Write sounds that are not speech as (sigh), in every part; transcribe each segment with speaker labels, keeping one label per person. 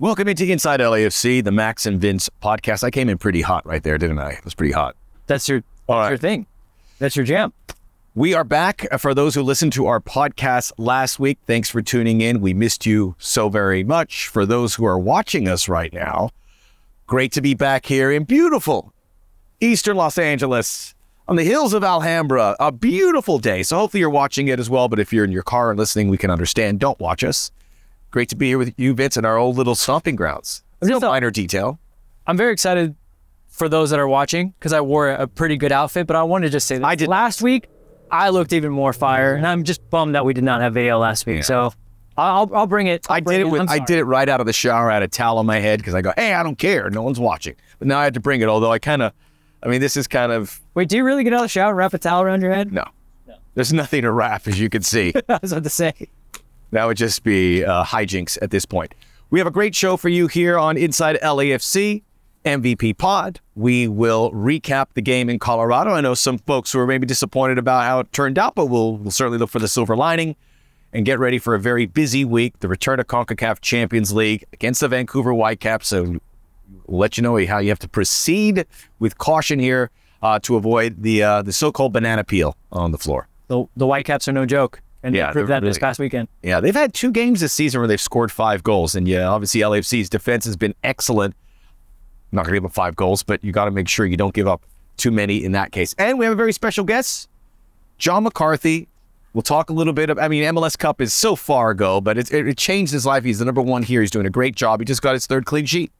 Speaker 1: Welcome into Inside LAFC, the Max and Vince podcast. I came in pretty hot right there, didn't I? It was pretty hot.
Speaker 2: That's your, that's
Speaker 1: right.
Speaker 2: your thing. That's your jam.
Speaker 1: We are back. Uh, For those who listened to our podcast last week, thanks for tuning in. We missed you so very much. For those who are watching us right now, great to be back here in beautiful Eastern Los Angeles on the hills of Alhambra. A beautiful day. So hopefully you're watching it as well. But if you're in your car and listening, we can understand. Don't watch us. Great to be here with you, Vince, in our old little stomping grounds. It's no minor detail.
Speaker 2: I'm very excited for those that are watching because I wore a pretty good outfit. But I wanted to just say that
Speaker 1: I did-
Speaker 2: last week I looked even more fire, and I'm just bummed that we did not have video last week.
Speaker 1: Yeah.
Speaker 2: So I'll I'll bring it. I'll
Speaker 1: I did it with I did it right out of the shower. I had a towel on my head because I go, hey, I don't care. No one's watching. But now I had to bring it. Although I kind of, I mean, this is kind of
Speaker 2: Wait, do you really get out of the shower and wrap a towel around your head?
Speaker 1: no. There's nothing to wrap, as you can see. (laughs)
Speaker 2: I was about to say.
Speaker 1: That would just be uh, hijinks at this point. We have a great show for you here on Inside LAFC MVP Pod. We will recap the game in Colorado. I know some folks who are maybe disappointed about how it turned out, but we'll, we'll certainly look for the silver lining and get ready for a very busy week. The return of CONCACAF Champions League against the Vancouver Whitecaps. So we'll let you know how you have to proceed with caution here uh, to avoid the uh, the so-called banana peel on the floor.
Speaker 2: The the Whitecaps are no joke, and
Speaker 1: Yeah,
Speaker 2: they proved that this
Speaker 1: really-
Speaker 2: past weekend.
Speaker 1: Yeah, they've had two games this season where they've scored five goals, and yeah, obviously LAFC's defense has been excellent. I'm not going to give up five goals, but you got to make sure you don't give up too many in that case. And we have a very special guest, John McCarthy. We'll talk a little bit of. I mean, MLS Cup is so far ago, but it, it, it changed his life. He's the number one here. He's doing a great job. He just got his third clean sheet.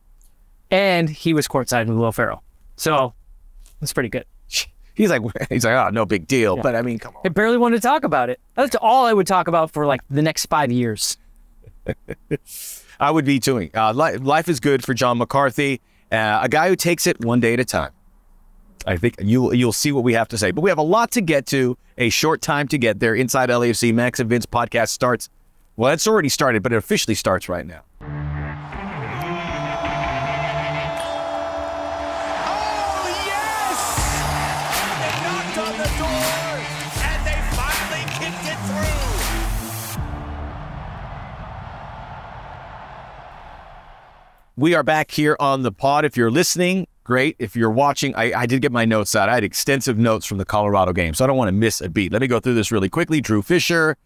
Speaker 2: And he was courtside with Will Ferrell, so that's pretty good.
Speaker 1: He's like, (laughs) he's like, oh, no big deal. But I mean, come on.
Speaker 2: I barely wanted to talk about it. That's all I would talk about for like the next five years. (laughs)
Speaker 1: I would be doing. Uh, li- life is good for John McCarthy, uh, a guy who takes it one day at a time. I think you'll you'll see what we have to say, but we have a lot to get to. A short time to get there. Inside LAFC Max and Vince podcast starts. Well, it's already started, but it officially starts right now. We are back here on the pod. If you're listening, great. If you're watching, I, I did get my notes out. I had extensive notes from the Colorado game, so I don't want to miss a beat. Let me go through this really quickly. Drew Fisher,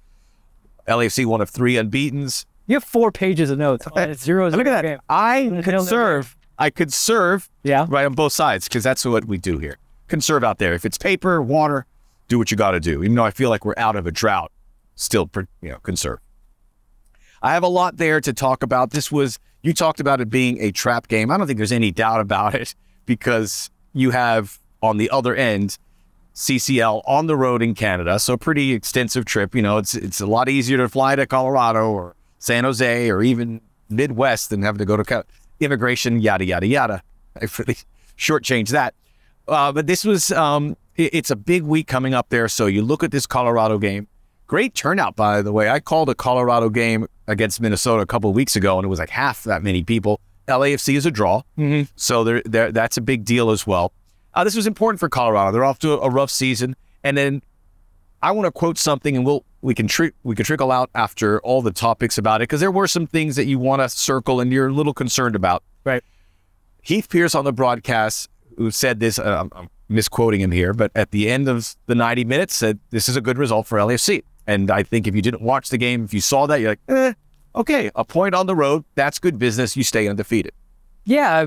Speaker 1: LAFC, one of three unbeatens.
Speaker 2: You have four pages of notes. It's zero,
Speaker 1: Look at that.
Speaker 2: game.
Speaker 1: I
Speaker 2: Hell
Speaker 1: could
Speaker 2: no.
Speaker 1: serve. I could serve
Speaker 2: Yeah.
Speaker 1: right on both sides because that's what we do here. Conserve out there. If it's paper, water, do what you got to do. Even though I feel like we're out of a drought, still, you know, conserve. I have a lot there to talk about. This was you talked about it being a trap game. I don't think there's any doubt about it because you have on the other end CCL on the road in Canada, so pretty extensive trip. You know, it's it's a lot easier to fly to Colorado or San Jose or even Midwest than having to go to co- immigration, yada yada yada. I really (laughs) shortchanged that. Uh, but this was um, it- it's a big week coming up there. So you look at this Colorado game. Great turnout, by the way. I called a Colorado game against Minnesota a couple of weeks ago, and it was like half that many people. LAFC is a draw,
Speaker 2: Mm-hmm.
Speaker 1: so there, there, that's a big deal as well. Uh, this was important for Colorado. They're off to a, rough season, and then I want to quote something, and we'll we can tri- we can trickle out after all the topics about it because there were some things that you want to circle and you're a little concerned about.
Speaker 2: Right.
Speaker 1: Heath Pearce on the broadcast, who said this, uh, I'm misquoting him here, but at the end of the 90 minutes, said this is a good result for LAFC. And I think if you didn't watch the game, if you saw that, you're like, eh, okay, a point on the road, that's good business. You stay undefeated.
Speaker 2: Yeah.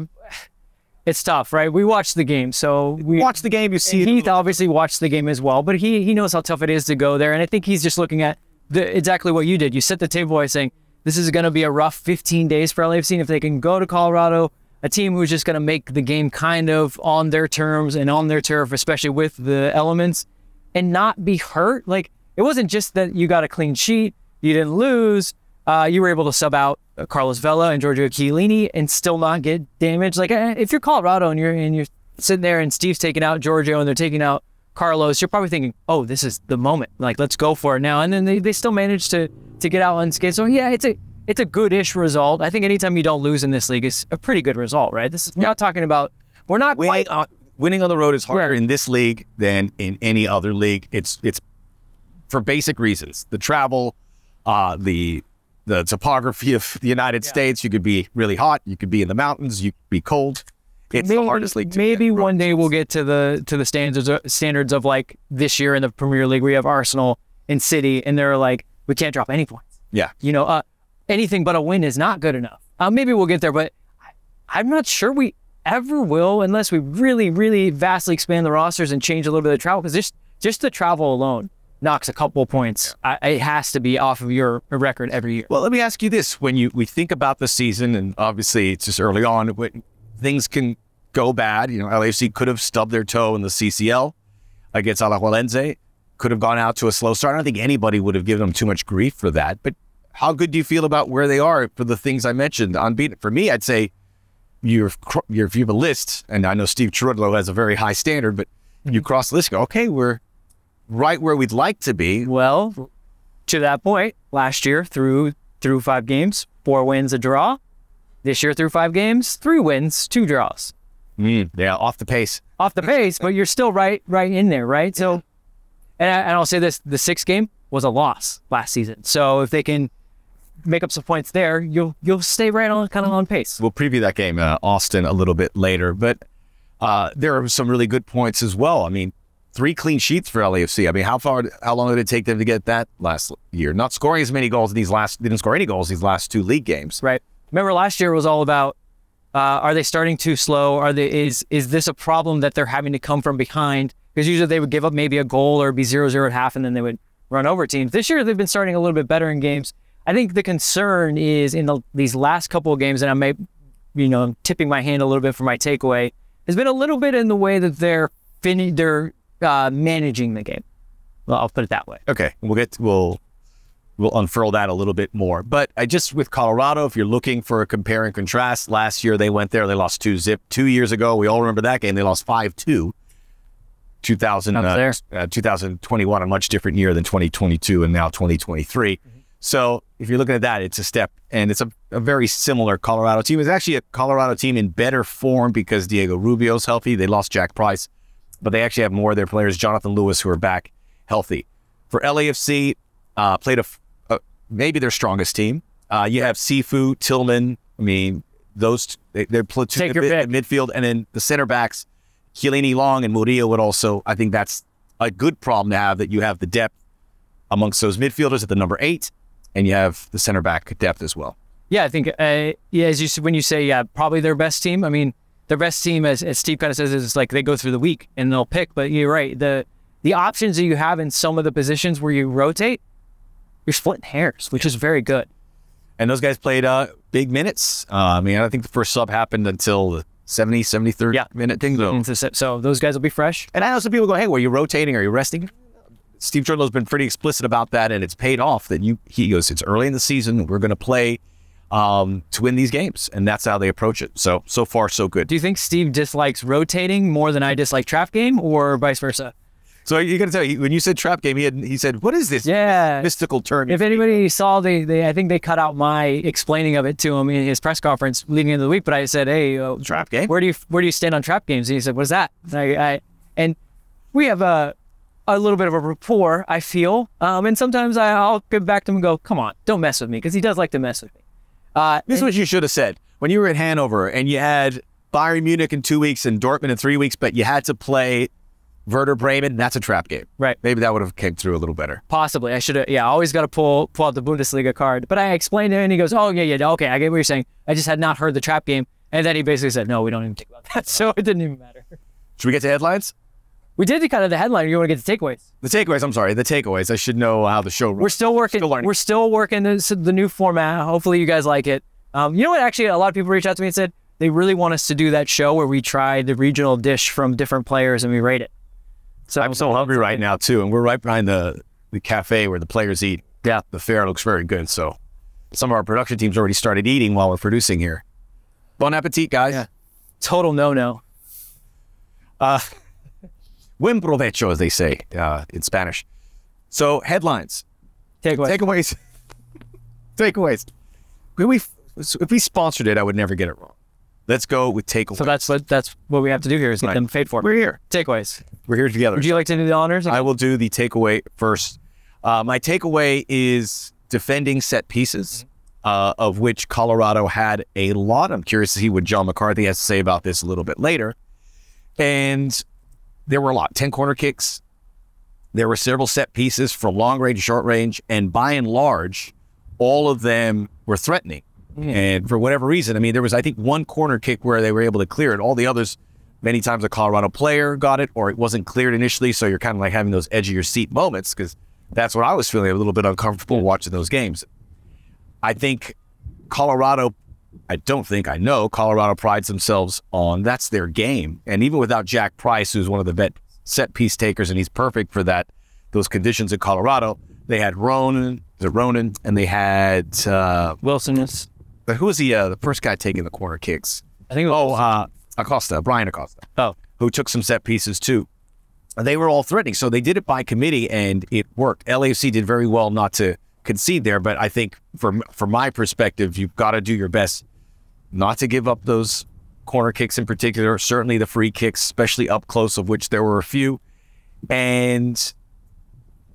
Speaker 2: It's tough, right? We watched the game, so we
Speaker 1: Watch the game, you see.
Speaker 2: Heath obviously watched the game as well, but he he knows how tough it is to go there, and I think he's just looking at the, exactly what you did. You set the table by saying this is going to be a rough 15 days for LAFC, and if they can go to Colorado, a team who's just going to make the game kind of on their terms and on their turf, especially with the elements, and not be hurt. Like it wasn't just that you got a clean sheet, you didn't lose. Uh, you were able to sub out uh, Carlos Vela and Giorgio Chiellini and still not get damaged. Like eh, if you're Colorado and you're and you're sitting there and Steve's taking out Giorgio and they're taking out Carlos, you're probably thinking, "Oh, this is the moment. Like let's go for it now." And then they, they still managed to to get out unscathed. So yeah, it's a it's a good-ish result. I think anytime you don't lose in this league is a pretty good result, right? This is we're not talking about we're not
Speaker 1: Winning
Speaker 2: quite
Speaker 1: on, winning on the road is harder
Speaker 2: Right.
Speaker 1: in this league than in any other league. It's it's for basic reasons. The travel, uh, the the topography of the United States. You could be really hot. You could be in the mountains. You could be cold. It's
Speaker 2: maybe,
Speaker 1: the hardest league. To
Speaker 2: maybe one day we'll get to the to the standards of, standards of like this year in the Premier League. We have Arsenal and City, and they're like we can't drop any points.
Speaker 1: Yeah.
Speaker 2: You know, uh, anything but a win is not good enough. Uh, maybe we'll get there, but I, I'm not sure we ever will unless we really, really vastly expand the rosters and change a little bit of travel. Because just just the travel alone knocks a couple points. I, it has to be off of your record every year.
Speaker 1: Well, let me ask you this: When you we think about the season, and obviously it's just early on, but things can go bad. You know, LAFC could have stubbed their toe in the CCL against Alajuelense, could have gone out to a slow start. I don't think anybody would have given them too much grief for that. But how good do you feel about where they are for the things I mentioned? Unbeaten for me, I'd say you're, you're if you have a list, and I know Steve Cherundolo has a very high standard, but you mm-hmm. cross the list, go okay, we're right where we'd like to be.
Speaker 2: Well, to that point, last year through through five games, four wins, a draw. This year through five games, three wins, two draws.
Speaker 1: Mm, yeah, off the pace.
Speaker 2: Off the pace, but you're still right right in there, right? So, and, I, and I'll say this: the sixth game was a loss last season. So if they can make up some points there, you'll you'll stay right on kind of on pace.
Speaker 1: We'll preview that game, uh, Austin, a little bit later, but uh, there are some really good points as well. I mean, three clean sheets for LAFC. I mean, how far, how long did it take them to get that last year? Not scoring as many goals in these last, didn't score any goals these last two league games.
Speaker 2: Right. Remember last year was all about uh, are they starting too slow? Are they is is this a problem that they're having to come from behind? Because usually they would give up maybe a goal or be 0-0 at half, and then they would run over teams. This year they've been starting a little bit better in games. I think the concern is in the, these last couple of games, and I may, you know, I'm tipping my hand a little bit for my takeaway. Has been a little bit in the way that they're fin- they're uh, managing the game. Well, I'll put it that way.
Speaker 1: Okay, we'll get we'll we'll unfurl that a little bit more. But I just with Colorado, if you're looking for a compare and contrast, last year they went there, they lost two zip. Two years ago, we all remember that game. They lost five two. 2000, uh, uh, 2021, a much different year than 2022 and now 2023. So if you're looking at that, it's a step, and it's a, a very similar Colorado team. It's actually a Colorado team in better form because Diego Rubio's healthy. They lost Jack Price, but they actually have more of their players, Jonathan Lewis, who are back healthy. For LAFC, uh, played a maybe their strongest team. Uh, you have Cifu, Tillman. I mean, those they, they're platoon
Speaker 2: Take your
Speaker 1: mid- midfield, and then the center backs, Chiellini Long and Murillo would also. I think that's a good problem to have that you have the depth amongst those midfielders at the number eight, and you have the center back depth as well.
Speaker 2: Yeah, I think uh, yeah, as you when you say yeah, probably their best team. I mean, their best team, as, as Steve kind of says, is like they go through the week and they'll pick. But you're right. The the options that you have in some of the positions where you rotate, you're splitting hairs, which is very good.
Speaker 1: And those guys played uh, big minutes. Uh, I mean, I think the first sub happened until the 70, 73rd
Speaker 2: Yeah.
Speaker 1: minute thing. So,
Speaker 2: So, those guys will be fresh.
Speaker 1: and I know some people go, "Hey, were you rotating? Are you resting?" Steve Turtle's been pretty explicit about that, and it's paid off. That you he goes, "It's early in the season. We're going to play um, to win these games," and that's how they approach it. So so far so good.
Speaker 2: Do you think Steve dislikes rotating more than I dislike trap game, or vice versa?
Speaker 1: So you got to tell you when you said trap game, he had he said, "What is this
Speaker 2: Yeah.
Speaker 1: mystical term?"
Speaker 2: If anybody saw the, they, I think they cut out my explaining of it to him in his press conference leading into the week. But I said, "Hey, uh,
Speaker 1: Trap game?
Speaker 2: Where do you where do you stand on trap games?" And he said, "What is that?" And, I, I, and we have a a little bit of a rapport, I feel. Um, and sometimes I, I'll get back to him and go, "Come on, don't mess with me," because he does like to mess with me. Uh,
Speaker 1: This is what you should have said when you were at Hanover and you had Bayern Munich in two weeks and Dortmund in three weeks, but you had to play Werder Bremen. That's a trap game,
Speaker 2: Right.
Speaker 1: Maybe that would have came through a little better.
Speaker 2: Possibly, I should have. Yeah, I always got to pull pull out the Bundesliga card. But I explained him, and he goes, "Oh yeah, yeah, okay, I get what you're saying. I just had not heard the trap game." And then he basically said, "No, we don't even think about that." (laughs) So it didn't even matter.
Speaker 1: Should we get to headlines?
Speaker 2: We did the kind of the headline. You want to get the takeaways?
Speaker 1: The takeaways. I'm sorry, the takeaways. I should know how the show. Runs.
Speaker 2: We're still working.
Speaker 1: Still.
Speaker 2: We're still working this, the new format. Hopefully, you guys like it. Um, you know what? Actually, a lot of people reached out to me and said they really want us to do that show where we try the regional dish from different players and we rate it. So
Speaker 1: I'm so hungry right now too, and we're right behind the the cafe where the players eat.
Speaker 2: Yeah.
Speaker 1: the fare looks very good. So some of our production teams already started eating while we're producing here. Bon appetit, guys.
Speaker 2: Yeah. Total no no.
Speaker 1: Uh, buen provecho, as they say uh, in Spanish. So headlines.
Speaker 2: Takeaways. (laughs)
Speaker 1: Takeaways. takeaways. When we, if we sponsored it, I would never get it wrong. Let's go with takeaways.
Speaker 2: so that's what that's what we have to do here is get
Speaker 1: Right.
Speaker 2: them paid for.
Speaker 1: we're here.
Speaker 2: Takeaways.
Speaker 1: We're here together.
Speaker 2: Would you like to do the honors?
Speaker 1: I will do the takeaway first. Uh, my takeaway is defending set pieces. uh, of which Colorado had a lot. I'm curious to see what John McCarthy has to say about this a little bit later. And there were a lot 10 corner kicks. There were several set pieces for long range, short range, and by and large, all of them were threatening. Hmm. And for whatever reason, I mean, there was, I think, one corner kick where they were able to clear it. All the others, many times a Colorado player got it, or it wasn't cleared initially. So you're kind of like having those edge of your seat moments because that's what I was feeling a little bit uncomfortable watching those games. I think Colorado, I don't think, I know Colorado prides themselves on that's their game. And even without Jack Price, who's one of the vet set piece takers, and he's perfect for that, those conditions in Colorado, they had Ronan, it Ronan? And they had, uh,
Speaker 2: Wilson
Speaker 1: but who was the uh, the first guy taking the corner kicks?
Speaker 2: I think. It
Speaker 1: Oh, uh, Acosta, Bryan Acosta,
Speaker 2: oh,
Speaker 1: who took some set pieces too. They were all threatening, so they did it by committee, and it worked. LAFC did very well not to concede there, but I think from from my perspective, you've got to do your best not to give up those corner kicks in particular. Certainly the free kicks, especially up close, of which there were a few, and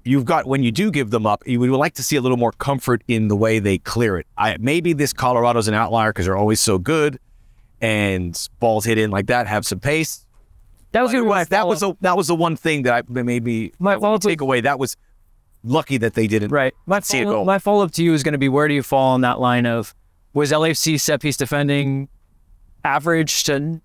Speaker 1: you've got when you do give them up, you would like to see a little more comfort in the way they clear it. I maybe this Colorado's an outlier because they're always so good, and balls hit in like that have some pace.
Speaker 2: that was my
Speaker 1: that was a, that was the one thing that I that maybe
Speaker 2: My
Speaker 1: I take away. That was lucky that they didn't
Speaker 2: right. My
Speaker 1: see it
Speaker 2: follow,
Speaker 1: go.
Speaker 2: my follow up to you is going to be where do you fall on that line of was LAFC set piece defending average to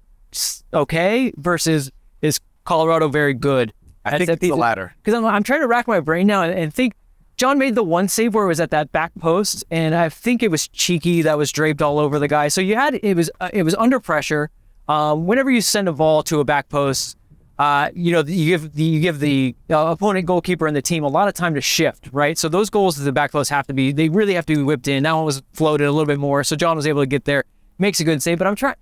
Speaker 2: okay versus is Colorado very good?
Speaker 1: I think it's the latter.
Speaker 2: because I'm, I'm trying to rack my brain now and, and think John made the one save where it was at that back post, and I think it was cheeky that was draped all over the guy. So you had it was uh, it was under pressure. Um, whenever you send a ball to a back post, uh, you know you give the you give the uh, opponent goalkeeper and the team a lot of time to shift, right? So those goals to the back post have to be they really have to be whipped in. That one was floated a little bit more, so John was able to get there, makes a good save. But I'm trying.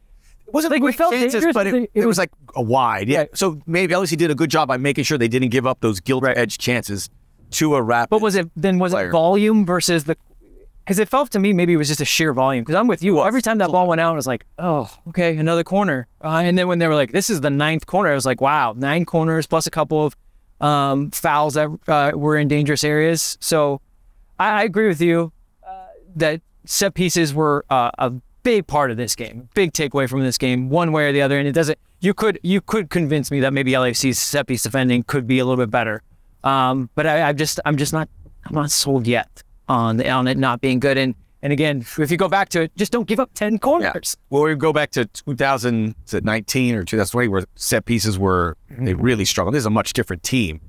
Speaker 1: It wasn't
Speaker 2: Like, we felt
Speaker 1: chances,
Speaker 2: dangerous,
Speaker 1: but it,
Speaker 2: it-
Speaker 1: it was
Speaker 2: was-
Speaker 1: like a wide. Yeah.
Speaker 2: Right.
Speaker 1: So maybe LSU did a good job by making sure they didn't give up those gilt edge chances to a rapid.
Speaker 2: But was it then was
Speaker 1: player.
Speaker 2: it volume versus the? Because it felt to me maybe it was just a sheer volume. Because I'm with you. Every time that ball went out, I was like, oh, okay, another corner. Uh, and then when they were like, this is the ninth corner, I was like, wow, nine corners plus a couple of um, fouls that uh, were in dangerous areas. So I, I agree with you uh, that set pieces were uh, a big part of this game, big takeaway from this game, one way or the other. And it doesn't. You could you could convince me that maybe LAFC's set piece defending could be a little bit better. Um, but I, I'm just I'm just not I'm not sold yet on the, on it not being good. And and again, if you go back to it, just don't give up ten
Speaker 1: Yeah.
Speaker 2: corners.
Speaker 1: Well, we go back to 2019 or 2020 where set pieces were they really struggled. This is a much different team,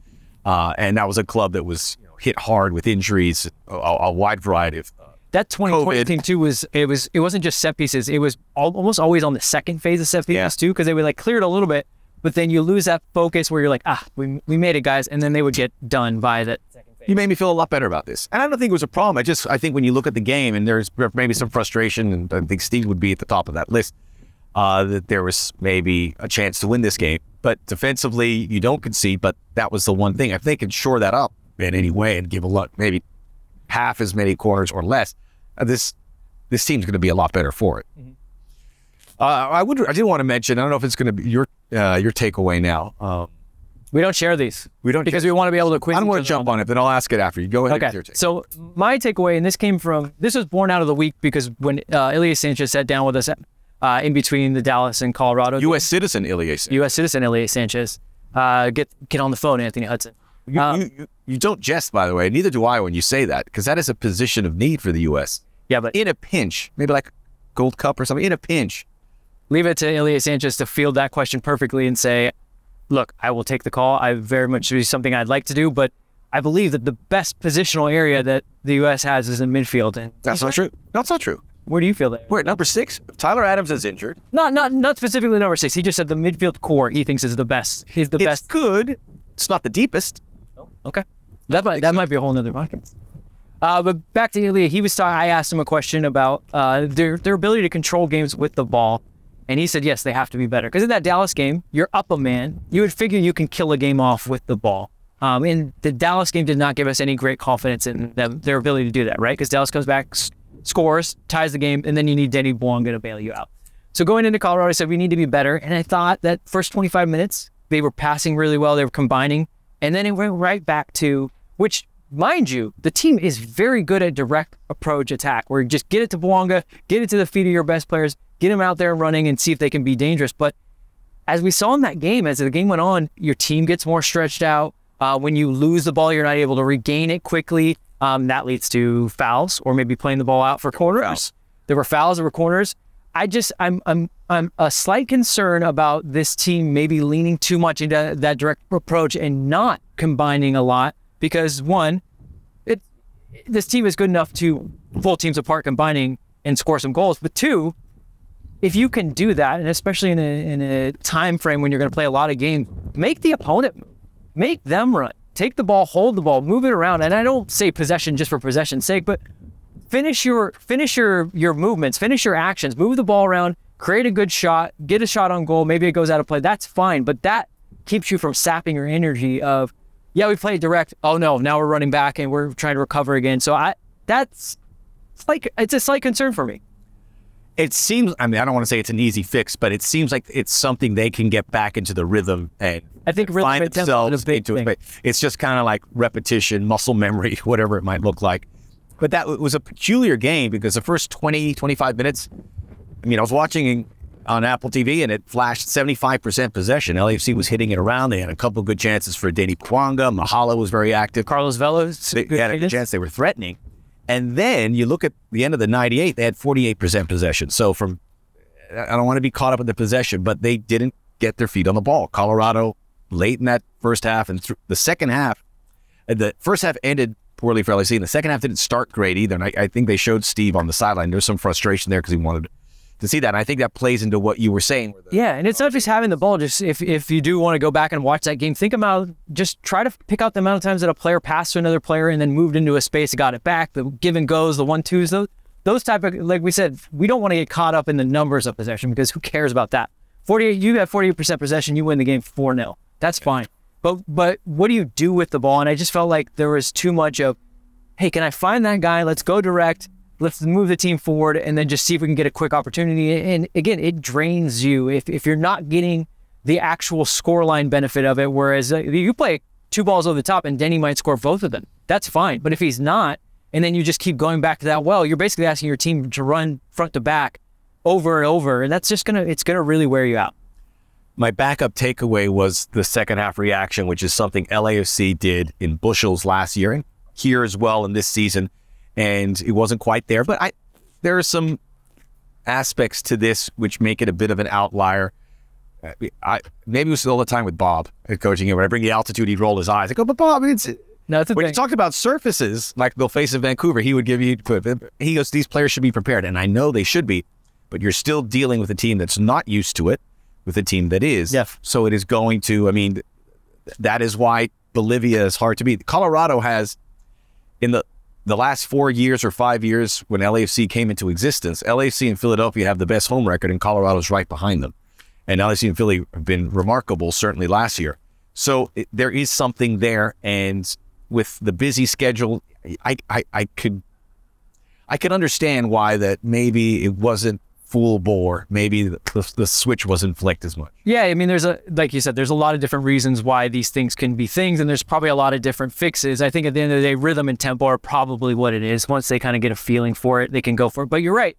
Speaker 1: uh, and that was a club that was you know, hit hard with injuries, a, a wide variety of. Uh,
Speaker 2: That 2020
Speaker 1: COVID.
Speaker 2: team too was it was it wasn't just set pieces. It was al- almost always on the second phase of set pieces
Speaker 1: Yeah.
Speaker 2: too, because they would like clear it a little bit, but then you lose that focus where you're like, ah, we, we made it, guys, and then they would get done by that second.
Speaker 1: You made me feel a lot better about this, and I don't think it was a problem. I just I think when you look at the game and there's maybe some frustration, and I think Steve would be at the top of that list. Uh, that there was maybe a chance to win this game, but defensively you don't concede. But that was the one thing. If they can shore that up in any way and give a lot, maybe half as many corners or less, uh, this this team's going to be a lot better for it. Uh, I would. I did want to mention. I don't know if it's going to be your uh, your takeaway now. Um,
Speaker 2: We don't share these.
Speaker 1: We don't
Speaker 2: because
Speaker 1: share-
Speaker 2: we want to be able to quiz.
Speaker 1: I don't
Speaker 2: each
Speaker 1: want to jump on it, but I'll ask it after you. Go ahead.
Speaker 2: Okay.
Speaker 1: your take.
Speaker 2: So my takeaway, and this came from this was born out of the week because when uh, Ilie Sanchez sat down with us uh, in between the Dallas and Colorado,
Speaker 1: U.S. citizen Ilie. Sanchez.
Speaker 2: U.S. citizen Ilie Sanchez, uh, get get on the phone, Anthony Hudson.
Speaker 1: You,
Speaker 2: Uh,
Speaker 1: you, you, you don't jest, by the way. Neither do I when you say that, because that is a position of need for the U.S.
Speaker 2: Yeah, but
Speaker 1: In a pinch, maybe like Gold Cup or something. In a pinch,
Speaker 2: leave it to Ilie Sanchez to field that question perfectly and say, "Look, I will take the call. I very much be something I'd like to do, but I believe that the best positional area that the U.S. has is in midfield." And
Speaker 1: that's not true. That's not true.
Speaker 2: where do you feel that?
Speaker 1: We're at number six. Tyler Adams is injured.
Speaker 2: Not not not specifically number six. He just said the midfield core he thinks is the best. He's the
Speaker 1: It's
Speaker 2: best.
Speaker 1: good. It's not the deepest.
Speaker 2: Oh, Okay, that might that might be a whole nother podcast. Uh, but back to Ilie, he was talking. I asked him a question about uh, their their ability to control games with the ball, and he said yes, they have to be better. Because in that Dallas game, you're up a man. You would figure you can kill a game off with the ball. Um, and the Dallas game did not give us any great confidence in them, their ability to do that, right? Because Dallas comes back, scores, ties the game, and then you need Denny Bouanga to bail you out. So going into Colorado, I said we need to be better, and I thought that first 25 minutes they were passing really well, they were combining, and then it went right back to which mind you, the team is very good at direct approach attack, where you just get it to Bouanga, get it to the feet of your best players, get them out there running, and see if they can be dangerous. But as we saw in that game, as the game went on, your team gets more stretched out. Uh, when you lose the ball, you're not able to regain it quickly. Um, that leads to fouls or maybe playing the ball out for corners. There were fouls, there were corners. I just I'm I'm I'm a slight concern about this team maybe leaning too much into that direct approach and not combining a lot because one, it this team is good enough to pull teams apart combining and score some goals, but two, if you can do that, and especially in a in a time frame when you're going to play a lot of games, make the opponent make them run, take the ball, hold the ball, move it around, and I don't say possession just for possession's sake, but finish your finish your your movements, finish your actions, move the ball around, create a good shot, get a shot on goal. Maybe it goes out of play. That's fine, but that keeps you from sapping your energy of, yeah, we played direct. Oh no, now we're running back and we're trying to recover again. So I that's it's like it's a slight concern for me.
Speaker 1: It seems. I mean, I don't want to say it's an easy fix, but it seems like it's something they can get back into the rhythm and
Speaker 2: I think rhythm
Speaker 1: find
Speaker 2: and tempo is a
Speaker 1: themselves
Speaker 2: big
Speaker 1: into
Speaker 2: thing.
Speaker 1: it. But it's just kind of like repetition, muscle memory, (laughs) whatever it might look like. But that was a peculiar game because the first 20, 25 minutes, I mean, I was watching on Apple TV and it flashed 75% possession. LAFC was hitting it around. They had a couple good chances for Danny Bouanga. Mahala was very active.
Speaker 2: Carlos Vela,
Speaker 1: They had a chance. They were threatening. And then you look at the end of the 98, they had 48% possession. So from, I don't want to be caught up in the possession, but they didn't get their feet on the ball. Colorado, late in that first half and through the second half, the first half ended poorly for LAC, and the second half didn't start great either. And I, I think they showed Steve on the sideline. There was some frustration there because he wanted to see that. And I think that plays into what you were saying.
Speaker 2: Yeah, and it's not just having the ball. Just if if you do want to go back and watch that game, think about just try to pick out the amount of times that a player passed to another player and then moved into a space and got it back. The give and goes, the one twos, those those type of like we said, we don't want to get caught up in the numbers of possession because who cares about that? Forty eight, you have forty eight percent possession, you win the game four 0 That's fine. But but what do you do with the ball? And I just felt like there was too much of, hey, can I find that guy? Let's go direct. Let's move the team forward and then just see if we can get a quick opportunity. And again, it drains you if, if you're not getting the actual scoreline benefit of it. Whereas uh, you play two balls over the top and Denny might score both of them. That's fine. But if he's not, and then you just keep going back to that well, you're basically asking your team to run front to back over and over. And that's just going to, it's going to really wear you out.
Speaker 1: my backup takeaway was the second half reaction, which is something LAFC did in bushels last year and here as well in this season, and it wasn't quite there. But I, there are some aspects to this which make it a bit of an outlier. Uh, I maybe it was all the time with Bob uh, coaching him. When I bring the altitude, he'd roll his eyes. I go, but Bob, it's
Speaker 2: No, it's
Speaker 1: when
Speaker 2: thing.
Speaker 1: you talked about surfaces like they'll face of Vancouver, he would give you he goes, these players should be prepared, and I know they should be, but you're still dealing with a team that's not used to it, with a team that is.
Speaker 2: Yes.
Speaker 1: So it is going to. I mean, that is why Bolivia is hard to beat. Colorado has in the the last four years or five years when LAFC came into existence, LAFC and Philadelphia have the best home record, and Colorado's right behind them. And LAFC and Philly have been remarkable, certainly last year. So it, there is something there, and with the busy schedule, I, I, I could I could understand why that maybe it wasn't full bore. Maybe the, the, the switch wasn't flicked as much.
Speaker 2: Yeah, I mean, there's a like you said, there's a lot of different reasons why these things can be things, and there's probably a lot of different fixes. I think at the end of the day, rhythm and tempo are probably what it is. Once they kind of get a feeling for it, they can go for it. But you're right;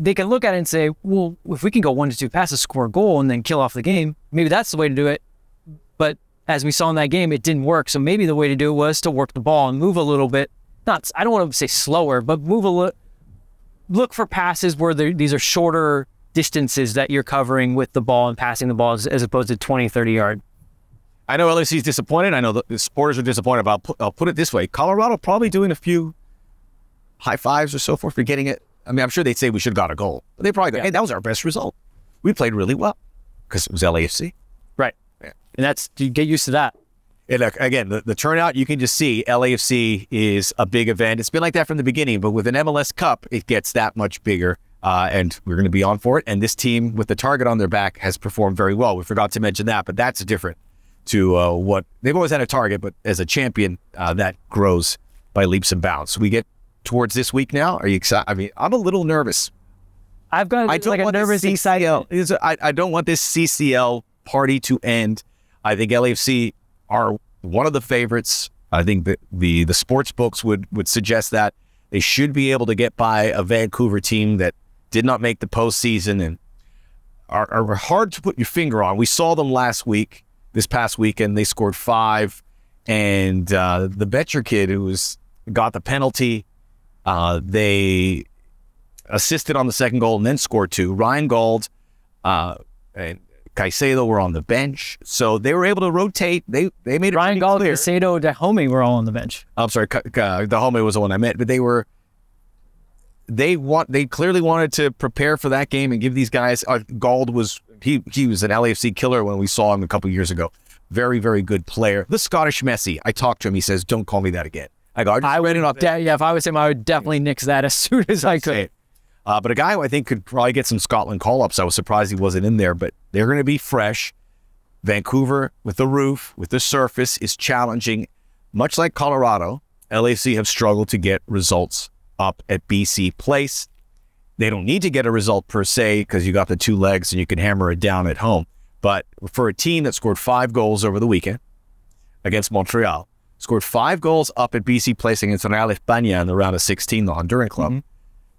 Speaker 2: they can look at it and say, "Well, if we can go one to two passes, score a goal, and then kill off the game, maybe that's the way to do it." But as we saw in that game, it didn't work. So maybe the way to do it was to work the ball and move a little bit. Not, I don't want to say slower, but move a little look for passes where these are shorter distances that you're covering with the ball and passing the ball as, as opposed to 20, 30 yard.
Speaker 1: I know LAC is disappointed. I know the, supporters are disappointed. But I'll put, I'll put it this way: Colorado probably doing a few high fives or so forth for getting it. I mean, I'm sure they'd say we should have got a goal, but they probably go, "Hey, that was our best result. We played really well because it was LAFC."
Speaker 2: Right. And that's, you get used to that.
Speaker 1: And look, again, the, the turnout, you can just see LAFC is a big event. It's been like that from the beginning, but with an MLS Cup, it gets that much bigger. Uh, and we're going to be on for it. And this team, with the target on their back, has performed very well. We forgot to mention that, but that's different to uh, what they've always had a target, but as a champion, uh, that grows by leaps and bounds. So we get towards this week now. Are you excited? I mean, I'm a little nervous.
Speaker 2: I've got
Speaker 1: I don't
Speaker 2: like a
Speaker 1: want
Speaker 2: nervous
Speaker 1: this. CCL. I, I don't want this CCL party to end. I think LAFC are one of the favorites. I think that the the sports books would would suggest that they should be able to get by a Vancouver team that did not make the postseason and are, are hard to put your finger on. We saw them last week, this past weekend. They scored five, and uh, the Becher kid who was got the penalty, uh, they assisted on the second goal and then scored two. Ryan Gauld uh, and Caicedo were on the bench, so they were able to rotate. They they made it
Speaker 2: Ryan
Speaker 1: Gauld.
Speaker 2: Caicedo, Dájome were all on the bench.
Speaker 1: I'm sorry, Ka- Ka- the homie was the one I meant, but they were they want they clearly wanted to prepare for that game and give these guys. Uh, Gauld was he he was an LAFC killer when we saw him a couple years ago. Very very good player. The Scottish Messi. I talked to him. He says, "Don't call me that again." I go, "I
Speaker 2: I
Speaker 1: read it off
Speaker 2: de- yeah, if I was him, I would definitely nix that as (laughs) soon as I could.
Speaker 1: Uh, but a guy who I think could probably get some Scotland call ups. I was surprised he wasn't in there, but they're going to be fresh. Vancouver with the roof, with the surface, is challenging. Much like Colorado, LAC have struggled to get results up at BC Place. They don't need to get a result per se because you got the two legs and you can hammer it down at home. But for a team that scored five goals over the weekend against Montreal, scored five goals up at BC Place against Real España in the round of 16, the Honduran club, mm-hmm.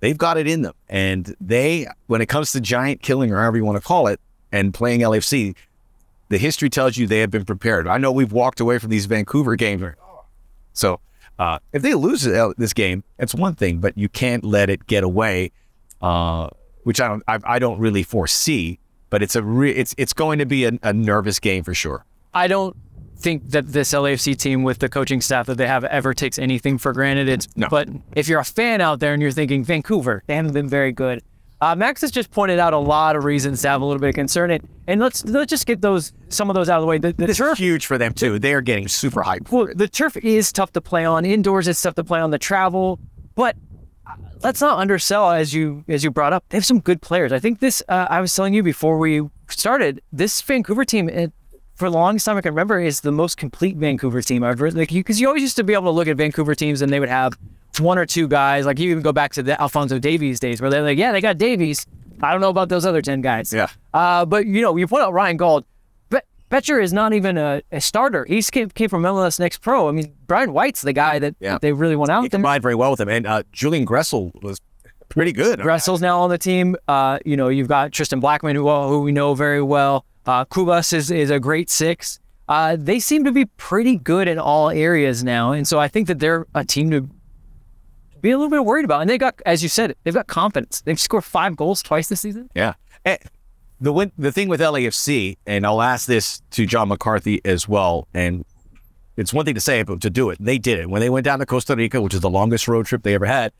Speaker 1: they've got it in them. And they, when it comes to giant killing or however you want to call it, and playing LFC, the history tells you they have been prepared. I know we've walked away from these Vancouver games. So uh, if they lose this game, it's one thing, but you can't let it get away, uh, which I don't, I, I don't really foresee. But it's a re- it's it's going to be a, a nervous game for sure.
Speaker 2: I don't think that this LAFC team with the coaching staff that they have ever takes anything for granted. It's
Speaker 1: No.
Speaker 2: but if you're a fan out there and you're thinking Vancouver, they haven't been very good. Uh, Max has just pointed out a lot of reasons to have a little bit of concern, and, and let's let's just get those some of those out of the way. The, the
Speaker 1: This
Speaker 2: turf
Speaker 1: is huge for them too. They are getting super hyped.
Speaker 2: Well, the turf is tough to play on. Indoors, it's tough to play on. The travel, but uh, let's not undersell as you as you brought up. They have some good players. I think this. Uh, I was telling you before we started. This Vancouver team, it, for the longest time I can remember, is the most complete Vancouver team I've ever. Like you, because you always used to be able to look at Vancouver teams and they would have one or two guys. Like you even go back to the Alfonso Davies days, where they're like, yeah, they got Davies. I don't know about those other ten guys.
Speaker 1: Yeah.
Speaker 2: Uh, but you know, you point out Ryan Gauld. Be- Becher is not even a, a starter. He came, came from MLS Next Pro. I mean, Brian White's the guy that
Speaker 1: Yeah.
Speaker 2: they really went out.
Speaker 1: He combined very well with them, and uh, Julian Gressel was pretty good.
Speaker 2: Gressel's now on the team. Uh, you know, you've got Tristan Blackmon, who, who we know very well. Uh, Cubas is, is a great six. Uh, they seem to be pretty good in all areas now, and so I think that they're a team to be a little bit worried about. And they got, as you said, they've got confidence. They've scored five goals twice this season.
Speaker 1: Yeah. Eh, the win- the thing with LAFC, and I'll ask this to John McCarthy as well, and it's one thing to say, but to do it, they did it. When they went down to Costa Rica, which is the longest road trip they ever had,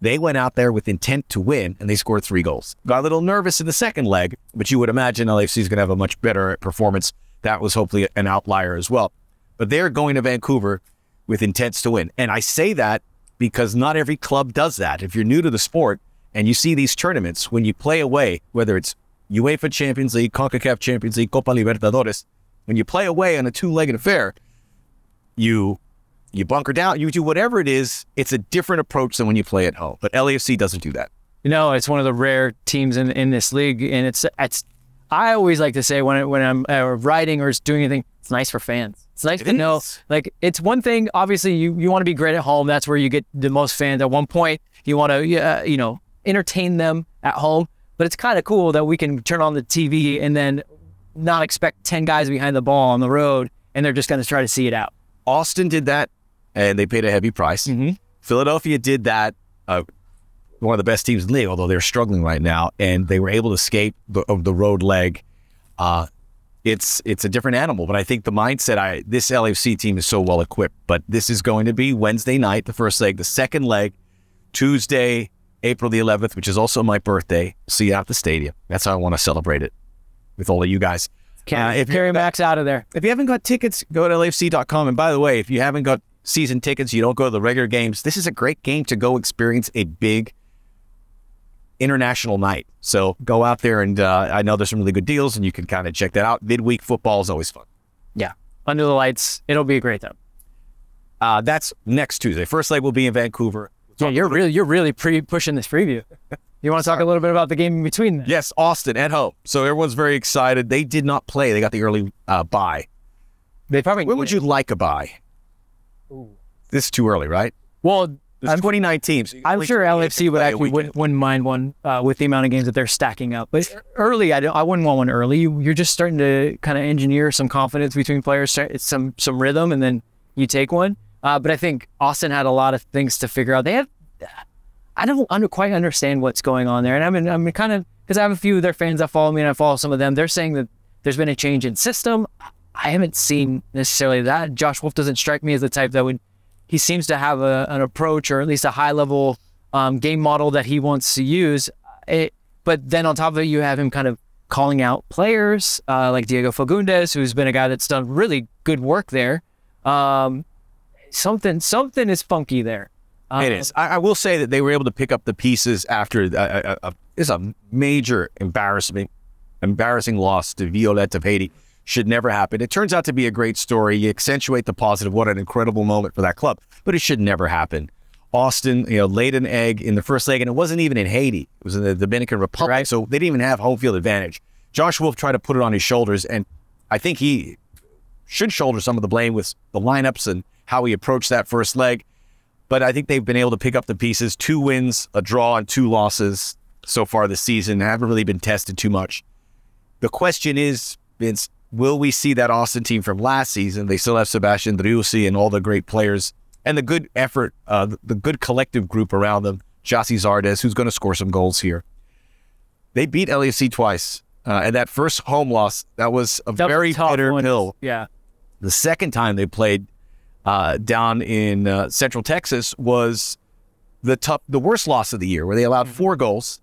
Speaker 1: they went out there with intent to win, and they scored three goals. Got a little nervous in the second leg, but you would imagine LAFC is going to have a much better performance. That was hopefully an outlier as well. But they're going to Vancouver with intents to win. And I say that because not every club does that. If you're new to the sport and you see these tournaments, when you play away, whether it's UEFA Champions League, CONCACAF Champions League, Copa Libertadores, when you play away on a two-legged affair, you you bunker down, you do whatever it is. It's a different approach than when you play at home. But LAFC doesn't do that.
Speaker 2: You know, it's one of the rare teams in, in this league, and it's it's. I always like to say when I, when I'm uh, writing or doing anything, it's nice for fans. It's nice
Speaker 1: It
Speaker 2: to know, like it's one thing. Obviously, you you want to be great at home. That's where you get the most fans. At one point, you want to uh, you know entertain them at home. But it's kind of cool that we can turn on the TV and then not expect ten guys behind the ball on the road, and they're just going to try to see it out.
Speaker 1: Austin did that, and they paid a heavy price. Philadelphia did that. Uh, one of the best teams in the league, although they're struggling right now, and they were able to escape the, of the road leg. Uh, it's it's a different animal, but I think the mindset. I this LFC team is so well equipped, but this is going to be Wednesday night, the first leg. The second leg, Tuesday, April the 11th, which is also my birthday. See you at the stadium. That's how I want to celebrate it with all of you guys. Uh, if
Speaker 2: carry Max out of there.
Speaker 1: if you haven't got tickets, go to LFC.com. And by the way, if you haven't got season tickets, you don't go to the regular games, this is a great game to go experience a big international night. So go out there and uh, I know there's some really good deals and you can kind of check that out. Midweek football is always fun.
Speaker 2: Yeah, under the lights, it'll be a great time.
Speaker 1: Uh, that's next Tuesday. First leg will be in Vancouver.
Speaker 2: Yeah, you're really you're really pre pushing this preview. You want to talk a little bit about the game in between? Then?
Speaker 1: Yes, Austin at home. So everyone's very excited. They did not play. They got the early uh, bye.
Speaker 2: They probably
Speaker 1: When would you like a bye? This is too early, right?
Speaker 2: Well,
Speaker 1: There's
Speaker 2: I'm,
Speaker 1: 29 teams.
Speaker 2: I'm sure LFC would actually wouldn't, wouldn't mind one uh, with the amount of games that they're stacking up. But early, I, don't, I wouldn't want one early. You, you're just starting to kind of engineer some confidence between players, some some rhythm, and then you take one. Uh, but I think Austin had a lot of things to figure out. They have, I don't under, quite understand what's going on there, and I'm I'm kind of because I have a few of their fans that follow me, and I follow some of them. They're saying that there's been a change in system. I haven't seen necessarily that. Josh Wolff doesn't strike me as the type that would. He seems to have a, an approach or at least a high level um, game model that he wants to use. It, but then on top of it, you have him kind of calling out players uh, like Diego Fagúndez, who's been a guy that's done really good work there. Um, something something is funky there. Um,
Speaker 1: It is. I, I will say that they were able to pick up the pieces after uh, uh, it's a major embarrassment, embarrassing loss to Violette Haiti. Should never happen. It turns out to be a great story. You accentuate the positive. What an incredible moment for that club. But it should never happen. Austin, you know, laid an egg in the first leg, and it wasn't even in Haiti. It was in the Dominican Republic.
Speaker 2: Right.
Speaker 1: So they didn't even have home field advantage. Josh Wolff tried to put it on his shoulders, and I think he should shoulder some of the blame with the lineups and how he approached that first leg. But I think they've been able to pick up the pieces. Two wins, a draw, and two losses so far this season. Haven't really been tested too much. The question is, Vince, will we see that Austin team from last season? They still have Sebastian Driussi and all the great players and the good effort, uh, the good collective group around them. Gyasi Zardes, who's going to score some goals here. They beat LAFC twice. Uh, and that first home loss, that was a
Speaker 2: that was
Speaker 1: very
Speaker 2: tough
Speaker 1: bitter pill.
Speaker 2: Yeah.
Speaker 1: The second time they played uh, down in uh, Central Texas was the tough, the worst loss of the year, where they allowed four goals.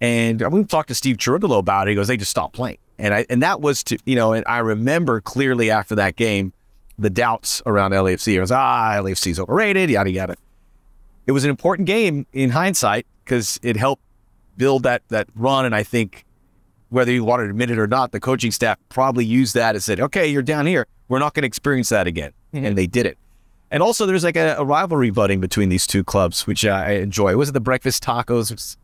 Speaker 1: And we talked to Steve Cherundolo about it. He goes, they just stopped playing, and I and that was to you know, and I remember clearly after that game, the doubts around LAFC. It was ah, LAFC's overrated, yada yada. It was an important game in hindsight because it helped build that that run, and I think whether you want to admit it or not, the coaching staff probably used that and said, okay, you're down here. We're not going to experience that again. And they did it. And also, there's like a, a rivalry budding between these two clubs, which I enjoy. Was it the breakfast tacos?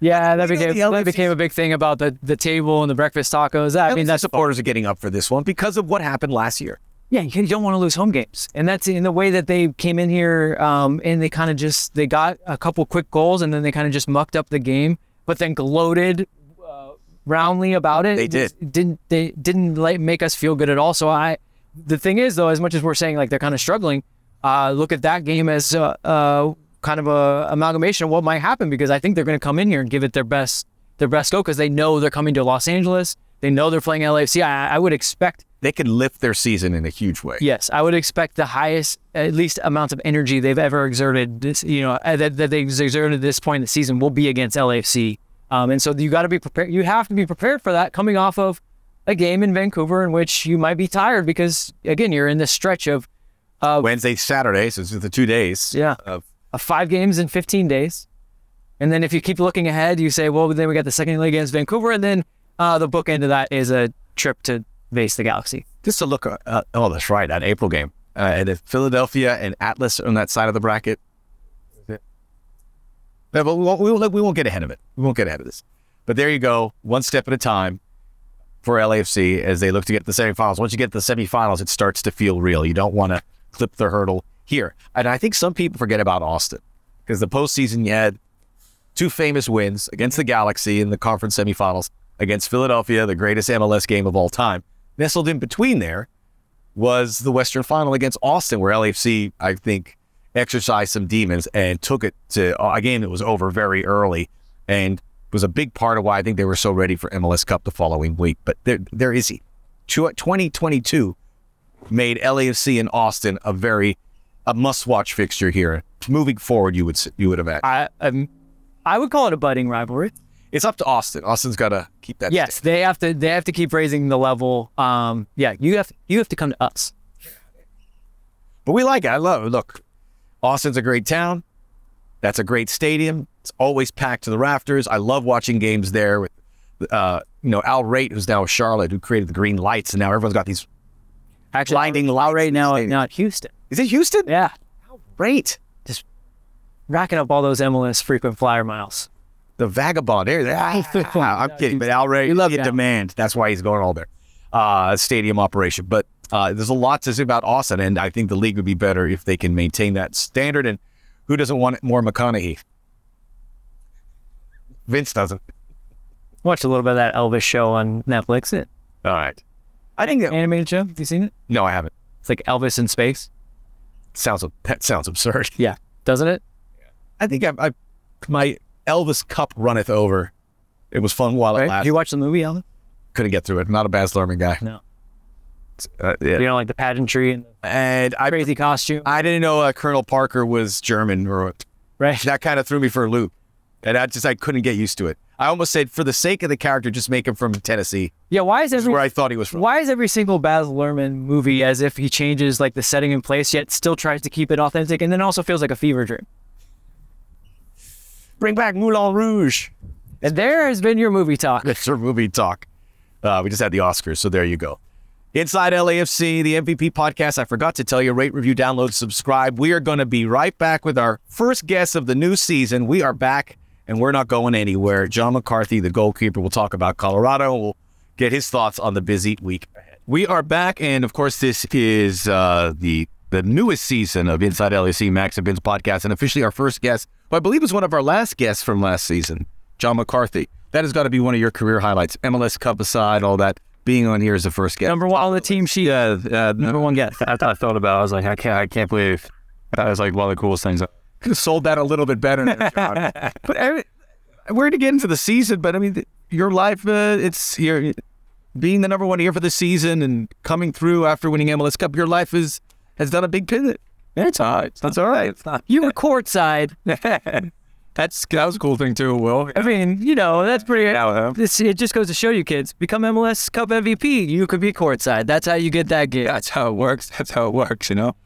Speaker 2: Yeah, that
Speaker 1: You
Speaker 2: became that became a big thing about the, the table and the breakfast tacos. I mean, that's
Speaker 1: supporters are getting up for this one because of what happened last year.
Speaker 2: yeah. You don't want to lose home games, and that's in the way that they came in here, um, and they kind of just they got a couple quick goals, and then they kind of just mucked up the game, but then gloated uh, roundly about it.
Speaker 1: They did.
Speaker 2: Didn't they didn't like make us feel good at all? So I, the thing is though, as much as we're saying like they're kind of struggling, uh, look at that game as uh, uh, kind of a amalgamation of what might happen because I think they're going to come in here and give it their best their best go because they know they're coming to Los Angeles. They know they're playing LAFC. I, I would expect
Speaker 1: They could lift their season in a huge way.
Speaker 2: Yes, I would expect the highest, at least amounts of energy they've ever exerted. This, you know, uh, that, that they've exerted at this point in the season will be against LAFC. Um, and so you got to be prepared. You have to be prepared for that coming off of a game in Vancouver in which you might be tired because again you're in this stretch of
Speaker 1: Wednesday, Saturday, so it's the two days.
Speaker 2: Yeah.
Speaker 1: Of,
Speaker 2: of five games in 15 days. And then if you keep looking ahead, you say, well, then we got the second leg against Vancouver, and then uh, the bookend of that is a trip to face the Galaxy.
Speaker 1: just to look, uh, oh, that's right, that April game. Uh, and if Philadelphia and Atlas on that side of the bracket. Yeah, but we won't, we, won't, we won't get ahead of it. We won't get ahead of this. But there you go, one step at a time for LAFC as they look to get to the semifinals. Once you get to the semifinals, it starts to feel real. You don't want to clip the hurdle here. And I think some people forget about Austin because the postseason you had two famous wins against the Galaxy in the conference semifinals, against Philadelphia, the greatest MLS game of all time. Nestled in between there was the Western Final against Austin, where LAFC, I think, exercised some demons and took it to a game that was over very early and was a big part of why I think they were so ready for MLS Cup the following week. But there, there is 2022 made LAFC and Austin a very a must-watch fixture here. Moving forward, you would you would imagine.
Speaker 2: I um, I would call it a budding rivalry.
Speaker 1: It's up to Austin. Austin's got to keep that.
Speaker 2: Yes, they have to. They have to keep raising the level. Um, yeah, you have you have to come to us.
Speaker 1: But we like it. I love it. Look, Austin's a great town. That's a great stadium. It's always packed to the rafters. I love watching games there with, uh, you know, Al Rate, who's now with Charlotte, who created the green lights, and now everyone's got these
Speaker 2: Actually,
Speaker 1: blinding
Speaker 2: Al
Speaker 1: lights. in the
Speaker 2: now, now at Houston.
Speaker 1: Is it Houston?
Speaker 2: Yeah,
Speaker 1: Great.
Speaker 2: just racking up all those MLS frequent flyer miles.
Speaker 1: The vagabond. There. (laughs) Ah, I'm kidding, but Al Ray,
Speaker 2: love
Speaker 1: in demand. That's why he's going all there. Uh, stadium operation, but Uh, there's a lot to say about Austin, and I think the league would be better if they can maintain that standard. And who doesn't want more McConaughey? Vince doesn't.
Speaker 2: Watched a little bit of that Elvis show on Netflix. It
Speaker 1: All right. I think that,
Speaker 2: animated show. Have you seen it?
Speaker 1: no, I haven't.
Speaker 2: It's like Elvis in space.
Speaker 1: Sounds that sounds absurd. (laughs)
Speaker 2: Yeah, doesn't it?
Speaker 1: I think I, I my Elvis cup runneth over. It was fun while it lasted.
Speaker 2: You watched the movie, Elvis?
Speaker 1: Couldn't get through it. Not a Baz Luhrmann guy.
Speaker 2: No.
Speaker 1: Uh, yeah.
Speaker 2: You know, like the pageantry and the
Speaker 1: And I
Speaker 2: crazy costume,
Speaker 1: I didn't know uh, Colonel Parker was German, or
Speaker 2: right?
Speaker 1: that kind of threw me for a loop, and I just I couldn't get used to it. I almost said, for the sake of the character, just make him from Tennessee,
Speaker 2: Yeah. Why is every
Speaker 1: where I thought he was from.
Speaker 2: why is every single Baz Luhrmann movie as if he changes like the setting in place, yet still tries to keep it authentic, and then also feels like a fever dream?
Speaker 1: Bring back Moulin Rouge.
Speaker 2: And there has been your movie talk. (laughs)
Speaker 1: That's our movie talk. Uh, we just had the Oscars, so there you go. Inside LAFC, the MVP podcast. I forgot to tell you, rate, review, download, subscribe. We are going to be right back with our first guest of the new season. We are back, and we're not going anywhere. John McCarthy, the goalkeeper, will talk about Colorado. We'll get his thoughts on the busy week ahead. We are back, and of course, this is uh, the the newest season of Inside LAFC Max and Vince podcast, and officially our first guest, who I believe was one of our last guests from last season, John McCarthy. That has got to be one of your career highlights. MLS Cup aside, all that. Being on here as the first guest.
Speaker 2: Number one on the team sheet.
Speaker 3: Yeah, yeah.
Speaker 2: Number one guest.
Speaker 3: I, I thought about. it. I was like, I can't. I can't believe that was like one of the coolest things.
Speaker 1: Could have sold that a little bit better. than John. (laughs) but I, we're going to get into the season. But I mean, your life, uh, it's here being the number one here for the season and coming through after winning MLS Cup. Your life is has done a big pivot.
Speaker 3: It's all right. That's all right. It's not.
Speaker 2: You were (laughs) courtside.
Speaker 3: That's that was a cool thing too. Will.
Speaker 2: I mean, you know, that's pretty. This, it just goes to show you, kids, become MLS Cup MVP. You could be courtside. That's how you get that gig.
Speaker 3: That's how it works. That's how it works. You know.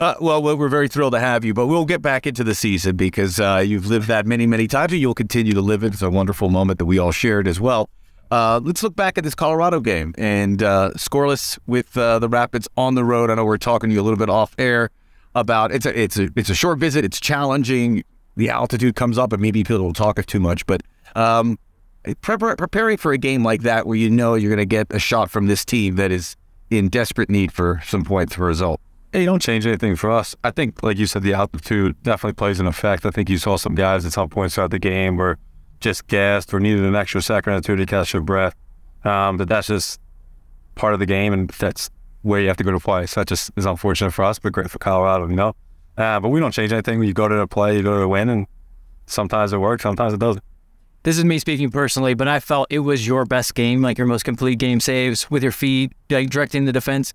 Speaker 1: Uh, well, we're very thrilled to have you, but we'll get back into the season because uh, you've lived that many, many times, and you'll continue to live it. It's a wonderful moment that we all shared as well. Uh, let's look back at this Colorado game and uh, scoreless with uh, the Rapids on the road. I know we're talking to you a little bit off air about it's a it's a it's a short visit. It's challenging. The altitude comes up, and maybe people will talk too much. But um, prepar- preparing for a game like that, where you know you're going to get a shot from this team that is in desperate need for some points for a result.
Speaker 3: Hey, don't change anything for us. I think, like you said, the altitude definitely plays an effect. I think you saw some guys at some points throughout the game were just gassed or needed an extra second or two to catch their breath. Um, but that's just part of the game, and that's where you have to go to play. So that just is unfortunate for us, but great for Colorado, you know. Uh, but we don't change anything. You go to the play, you go to the win, and sometimes it works, sometimes it doesn't.
Speaker 2: This is me speaking personally, but I felt it was your best game, like your most complete game saves with your feet, like directing the defense.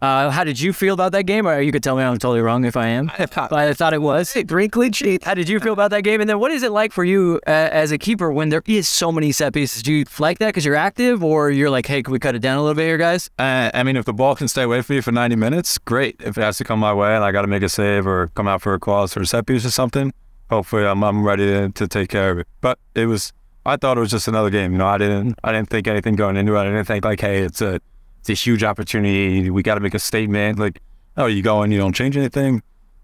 Speaker 2: Uh, how did you feel about that game? Or you could tell me I'm totally wrong if I am. But I thought it was.
Speaker 1: Three clean sheets.
Speaker 2: How did you feel about that game? And then what is it like for you uh, as a keeper when there is so many set pieces? Do you like that because you're active, or you're like, hey, can we cut it down a little bit here, guys?
Speaker 3: Uh, I mean, if the ball can stay away from you for 90 minutes, great. If it has to come my way and I got to make a save or come out for a cross or a set piece or something, hopefully I'm, I'm ready to, to take care of it. But it was, I thought it was just another game. You know, I didn't, I didn't think anything going into it. I didn't think like, hey, it's a, it's a huge opportunity. We got to make a statement. Like, oh, you go and you don't change anything.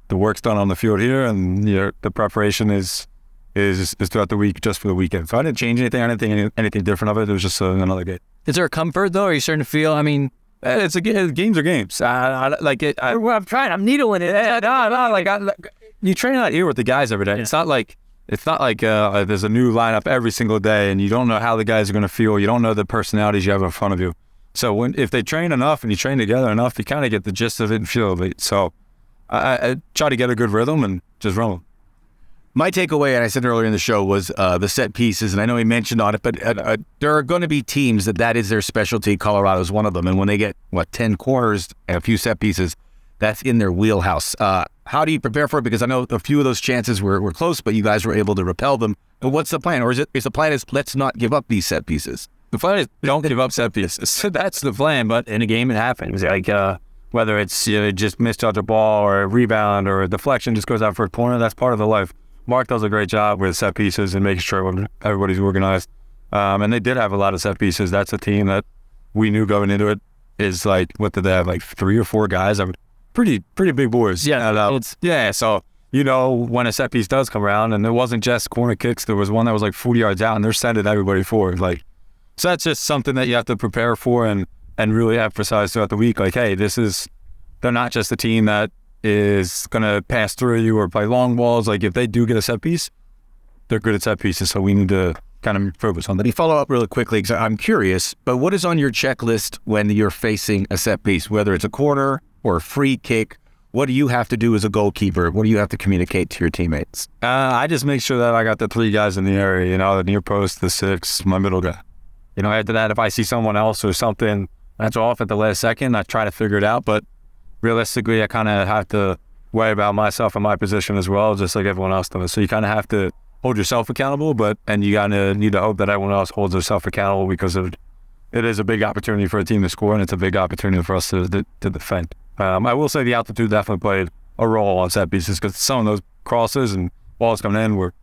Speaker 3: The work's done on the field here, and your the preparation is is is throughout the week just for the weekend. So I didn't change anything. I didn't think any, anything different of it. It was just uh, another game.
Speaker 2: Is there a comfort though? Are you starting to feel? I mean,
Speaker 3: Eh, It's a ga- games are games. I, I, like it. I,
Speaker 2: I'm trying. I'm needling it.
Speaker 3: Yeah, no, no, like, I, like you train out here with the guys every day. It's not like it's not like uh, there's a new lineup every single day, and you don't know how the guys are going to feel. You don't know the personalities you have in front of you. So when if they train enough and you train together enough, you kind of get the gist of it and feel of it. So I, I try to get a good rhythm and just run. 'em.
Speaker 1: My takeaway, and I said earlier in the show, was uh, the set pieces, and I know he mentioned on it, but uh, uh, there are going to be teams that that is their specialty. Colorado is one of them, and when they get what ten corners and a few set pieces, that's in their wheelhouse. Uh, how do you prepare for it? Because I know a few of those chances were, were close, but you guys were able to repel them. But what's the plan, or is it is the plan is let's not give up these set pieces?
Speaker 3: The plan is (laughs) don't give up set pieces. (laughs) That's the plan. But in a game, it happens. Like uh, whether it's you know, just misjudge a ball or a rebound or a deflection just goes out for a corner. That's part of the life. Marc does a great job with set pieces and making sure everybody's organized. Um, and they did have a lot of set pieces. That's a team that we knew going into it is like what did they have like three or four guys? I mean, pretty pretty big boys.
Speaker 2: Yeah,
Speaker 3: uh, yeah. So you know when a set piece does come around, and it wasn't just corner kicks. There was one that was like 40 yards out, and they're sending everybody forward. Like so, that's just something that you have to prepare for. And and really emphasize throughout the week, like, hey, this is they're not just a team that is gonna pass through you or play long balls. Like if they do get a set piece, they're good at set pieces. So we need to kind of focus on that.
Speaker 1: Let me follow up really quickly because I'm curious. But what is on your checklist when you're facing a set piece, whether it's a corner or a free kick? What do you have to do as a goalkeeper? What do you have to communicate to your teammates?
Speaker 3: Uh, I just make sure that I got the three guys in the area, you know, the near post, the six, my middle guy. You know, after that, if I see someone else or something that's off at the last second, I try to figure it out. But realistically, I kind of have to worry about myself and my position as well, just like everyone else does. So you kind of have to hold yourself accountable, but and you kind of need to hope that everyone else holds themselves accountable because it is a big opportunity for a team to score, and it's a big opportunity for us to to, to defend. Um, I will say the altitude definitely played a role on set pieces because some of those crosses and balls coming in were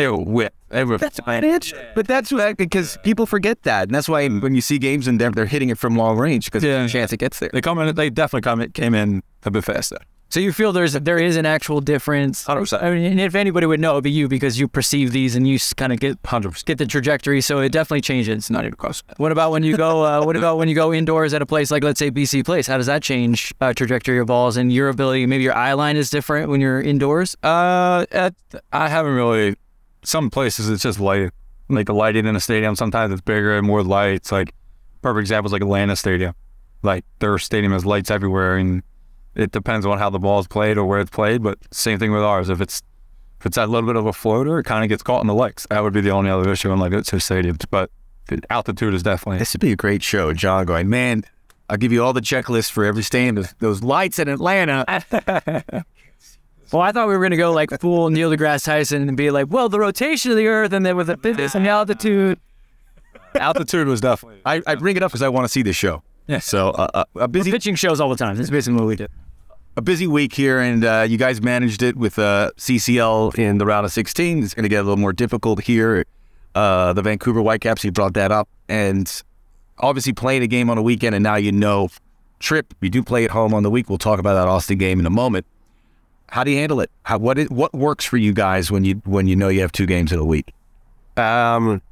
Speaker 3: they were whipped. They were
Speaker 1: That's advantage, but that's what because people forget that, and that's why when you see games in there, they're hitting it from long range because
Speaker 3: Yeah.
Speaker 1: there's a chance it gets there.
Speaker 3: they come in. They definitely come in, came in a bit faster.
Speaker 2: So you feel there's there is an actual difference.
Speaker 3: 100%.
Speaker 2: I mean, and if anybody would know, it'd be you because you perceive these and you kind of get
Speaker 3: Hundred percent.
Speaker 2: get the trajectory. So it definitely changes.
Speaker 3: Not even close.
Speaker 2: What about when you go? Uh, what about when you go indoors at a place like, let's say, BC Place? How does that change uh, trajectory of balls and your ability? Maybe your eye line is different when you're indoors.
Speaker 3: Uh, at, I haven't really. Some places it's just light, like the lighting in the stadium. Sometimes it's bigger and more lights. Like perfect example is like Atlanta Stadium. Like their stadium has lights everywhere, and it depends on how the ball is played or where it's played. But same thing with ours. If it's if it's that little bit of a floater, it kind of gets caught in the lights. That would be the only other issue in like it's stadiums. But altitude is definitely.
Speaker 1: This would be a great show, John. Going, man, I'll give you all the checklists for every stadium. Those, those lights in Atlanta. (laughs)
Speaker 2: Well, I thought we were gonna go like fool Neil deGrasse Tyson and be like, well, the rotation of the Earth and then with the fitness and the altitude.
Speaker 3: altitude was definitely.
Speaker 1: I, I bring it up because I want to see this show.
Speaker 3: Yeah.
Speaker 1: So uh, uh, a busy
Speaker 2: Pitching shows all the time. That's basically what we do.
Speaker 1: a busy week here, and uh, you guys managed it with uh, CCL in the round of 16. It's going to get a little more difficult here. Uh, the Vancouver Whitecaps, you brought that up, and obviously playing a game on a weekend, and now you know trip. You do play at home on the week. We'll talk about that Austin game in a moment. How do you handle it? How, what what works for you guys when you when you know you have two games in a week?
Speaker 3: Um,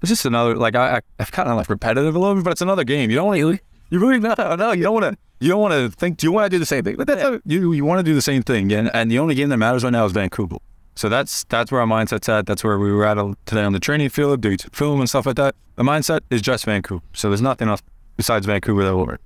Speaker 3: it's just another like I, I've kind of like repetitive a little bit, but it's another game. You don't want to. You really not. No, you don't want to. You don't want to think.
Speaker 1: Do you want to do the same thing, but that's
Speaker 3: Yeah, you you want to do the same thing, and and the only game that matters right now is Vancouver. So that's that's where our mindset's at. That's where we were at today on the training field, doing film and stuff like that. The mindset is just Vancouver. So there's nothing else besides Vancouver that will work.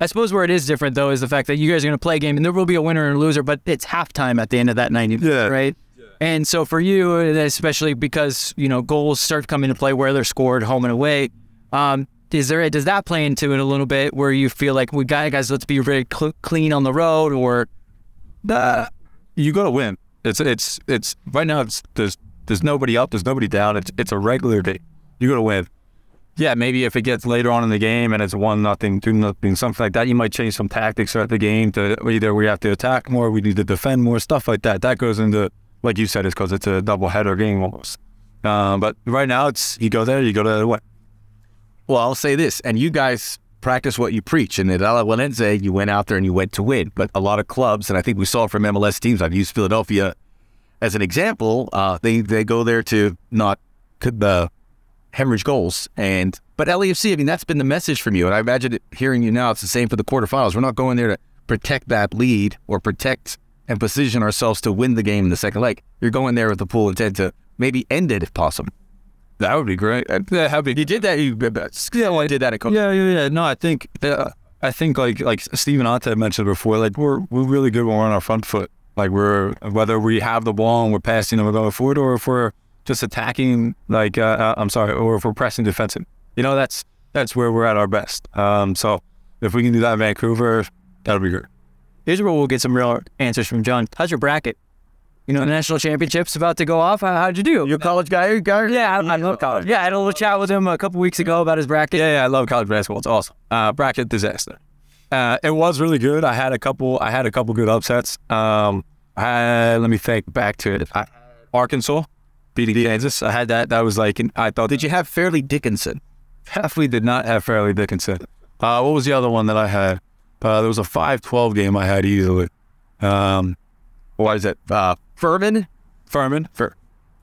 Speaker 2: I suppose where it is different though is the fact that you guys are going to play a game and there will be a winner and a loser, but it's halftime at the end of that 90 minutes,
Speaker 3: Yeah.
Speaker 2: right? And so for you, especially because you know goals start coming into play where they're scored home and away, um, is there does that play into it a little bit where you feel like we got guys, let's be very cl- clean on the road, or
Speaker 3: Nah, you got to win. It's it's it's right now. It's there's there's nobody up. There's nobody down. It's it's a regular day. You got to win. Yeah, maybe if it gets later on in the game and it's one nothing, two nothing, something like that, you might change some tactics throughout the game to either we have to attack more, we need to defend more, stuff like that. That goes into like you said, it's because it's a double header game almost. Um, but right now, it's you go there, you go to win.
Speaker 1: Well, I'll say this, and you guys practice what you preach. And at Alajuelense, you went out there and you went to win. But a lot of clubs, and I think we saw from MLS teams, I've used Philadelphia as an example, uh, they, they go there to not uh, hemorrhage goals. And But LAFC, I mean, that's been the message from you. And I imagine it, hearing you now, it's the same for the quarterfinals. We're not going there to protect that lead or protect and position ourselves to win the game in the second leg. You're going there with the full intent to maybe end it if possible.
Speaker 3: That would be great. Uh, Yeah, happy.
Speaker 1: You did that. You yeah, did that at Coach.
Speaker 3: Yeah, yeah, yeah. No, I think uh, I think like like Steven Ante mentioned before, like we're we're really good when we're on our front foot. Like we're whether we have the ball and we're passing and we're going forward, or if we're just attacking. Like uh, uh, I'm sorry, or if we're pressing defensive. You know, that's that's where we're at our best. Um, so if we can do that in Vancouver, that'll be great.
Speaker 2: here's where we'll get some real answers from John. How's your bracket? You know, the national championship's about to go off. How, how'd you do?
Speaker 1: You a college guy? guy?
Speaker 2: yeah, I, I love college. Yeah, I had a little chat with him a couple weeks ago about his bracket.
Speaker 3: Yeah, yeah, I love college basketball. It's awesome. Uh, bracket disaster. Uh, it was really good. I had a couple. I had a couple good upsets. Um, I let me think back to it. I, Arkansas beating Kansas. I had that. That was like I thought.
Speaker 1: Did you have Fairleigh Dickinson?
Speaker 3: Definitely did not have Fairleigh Dickinson. Uh, what was the other one that I had? Uh, there was a 5-12 game I had easily. Um,
Speaker 1: What is it? Uh, Furman?
Speaker 3: Furman. Fur.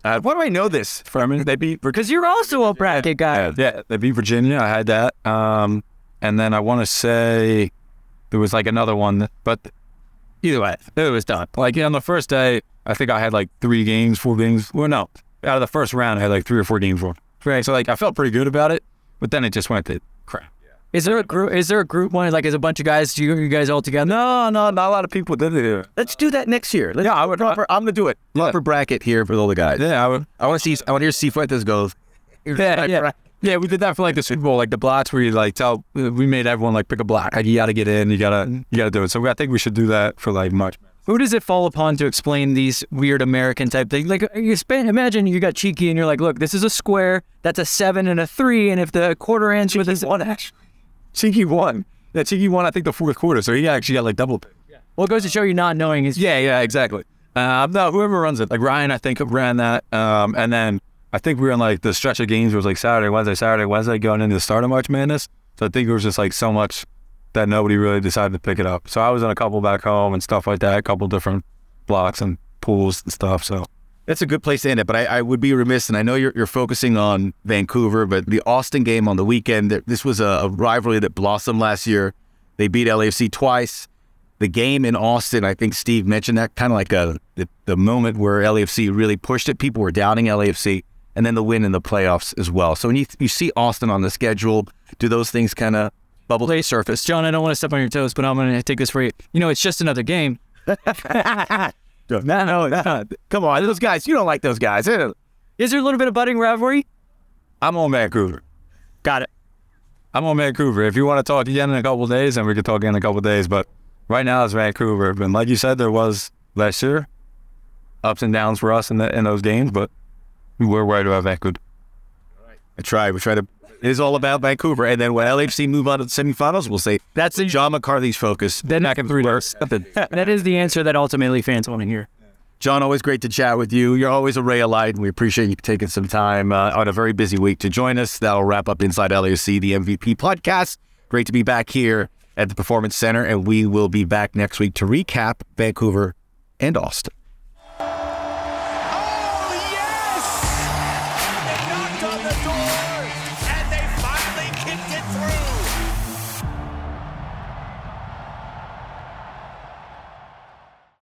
Speaker 3: Uh, why do I know this? Furman. They beat
Speaker 2: Because you're also a bracket guy.
Speaker 3: Yeah, yeah, they beat Virginia. I had that. Um, and then I want to say there was like another one, but either way, it was done. Like on the first day, I think I had like three games, four games. Well, no, out of the first round, I had like three or four games won. Right. So like I felt pretty good about it, but then it just went to crap. Yeah.
Speaker 2: Is there a group? Is there a group one? Like, is a bunch of guys? You, you guys all together?
Speaker 3: No, no, not a lot of people did it.
Speaker 1: Let's do that next year. Let's
Speaker 3: Yeah, I would-
Speaker 1: Proper, I'm gonna do it.
Speaker 3: Yeah.
Speaker 1: Proper bracket here for all the guys.
Speaker 3: Yeah, I would.
Speaker 1: I want to see. I want to hear Cifuentes go.
Speaker 3: Yeah, yeah. (laughs) Yeah, we did that for like the Super Bowl, like the blocks where you like tell we made everyone like pick a block. Like you got to get in, you gotta you gotta do it. So I think we should do that for like March.
Speaker 2: Who does it fall upon to explain these weird American type things? Like, you span, imagine you got cheeky and you're like, look, this is a square. That's a seven and a three, and if the quarter ends with a
Speaker 3: one actually. Cheeky one, Yeah, Cheeky one. I think the fourth quarter, so he actually got like double. Pick.
Speaker 2: well, it goes to show you not knowing is
Speaker 3: Yeah, yeah, exactly. Um, no, whoever runs it, like Ryan, I think ran that. Um, and then I think we were in like the stretch of games. where It was like Saturday, Wednesday, Saturday, Wednesday, going into the start of March Madness. So I think it was just like so much that nobody really decided to pick it up. So I was in a couple back home and stuff like that, a couple different blocks and pools and stuff. So
Speaker 1: That's a good place to end it. But I, I would be remiss, and I know you're, you're focusing on Vancouver, but the Austin game on the weekend, this was a, a rivalry that blossomed last year. They beat LAFC twice. The game in Austin, I think Steve mentioned that kind of like a the, the moment where LAFC really pushed it. People were doubting LAFC, and then the win in the playoffs as well. So when you you see Austin on the schedule, do those things kind of bubble the surface?
Speaker 2: John, I don't want to step on your toes, but I'm going to take this for you. You know, it's just another game. (laughs)
Speaker 1: No, no, no. Come on, those guys. You don't like those guys.
Speaker 2: Is there a little bit of budding rivalry?
Speaker 3: I'm on Vancouver.
Speaker 2: Got it.
Speaker 3: I'm on Vancouver. If you want to talk again in a couple of days, then we could talk again in a couple of days. But right now it's Vancouver. And like you said, there was last year ups and downs for us in, the, in those games, but we were worried about Vancouver.
Speaker 1: I try. We try to. It is all about Vancouver, and then when LHC move on to the semifinals, we'll say
Speaker 2: That's the,
Speaker 1: John McCarthy's focus.
Speaker 2: then
Speaker 3: Back in three days. (laughs)
Speaker 2: that is the answer that ultimately fans want to hear.
Speaker 1: John, always great to chat with you. You're always a ray of light, and we appreciate you taking some time uh, on a very busy week to join us. That'll wrap up Inside LAFC, the MVP podcast. Great to be back here at the Performance Center, and we will be back next week to recap Vancouver and Austin.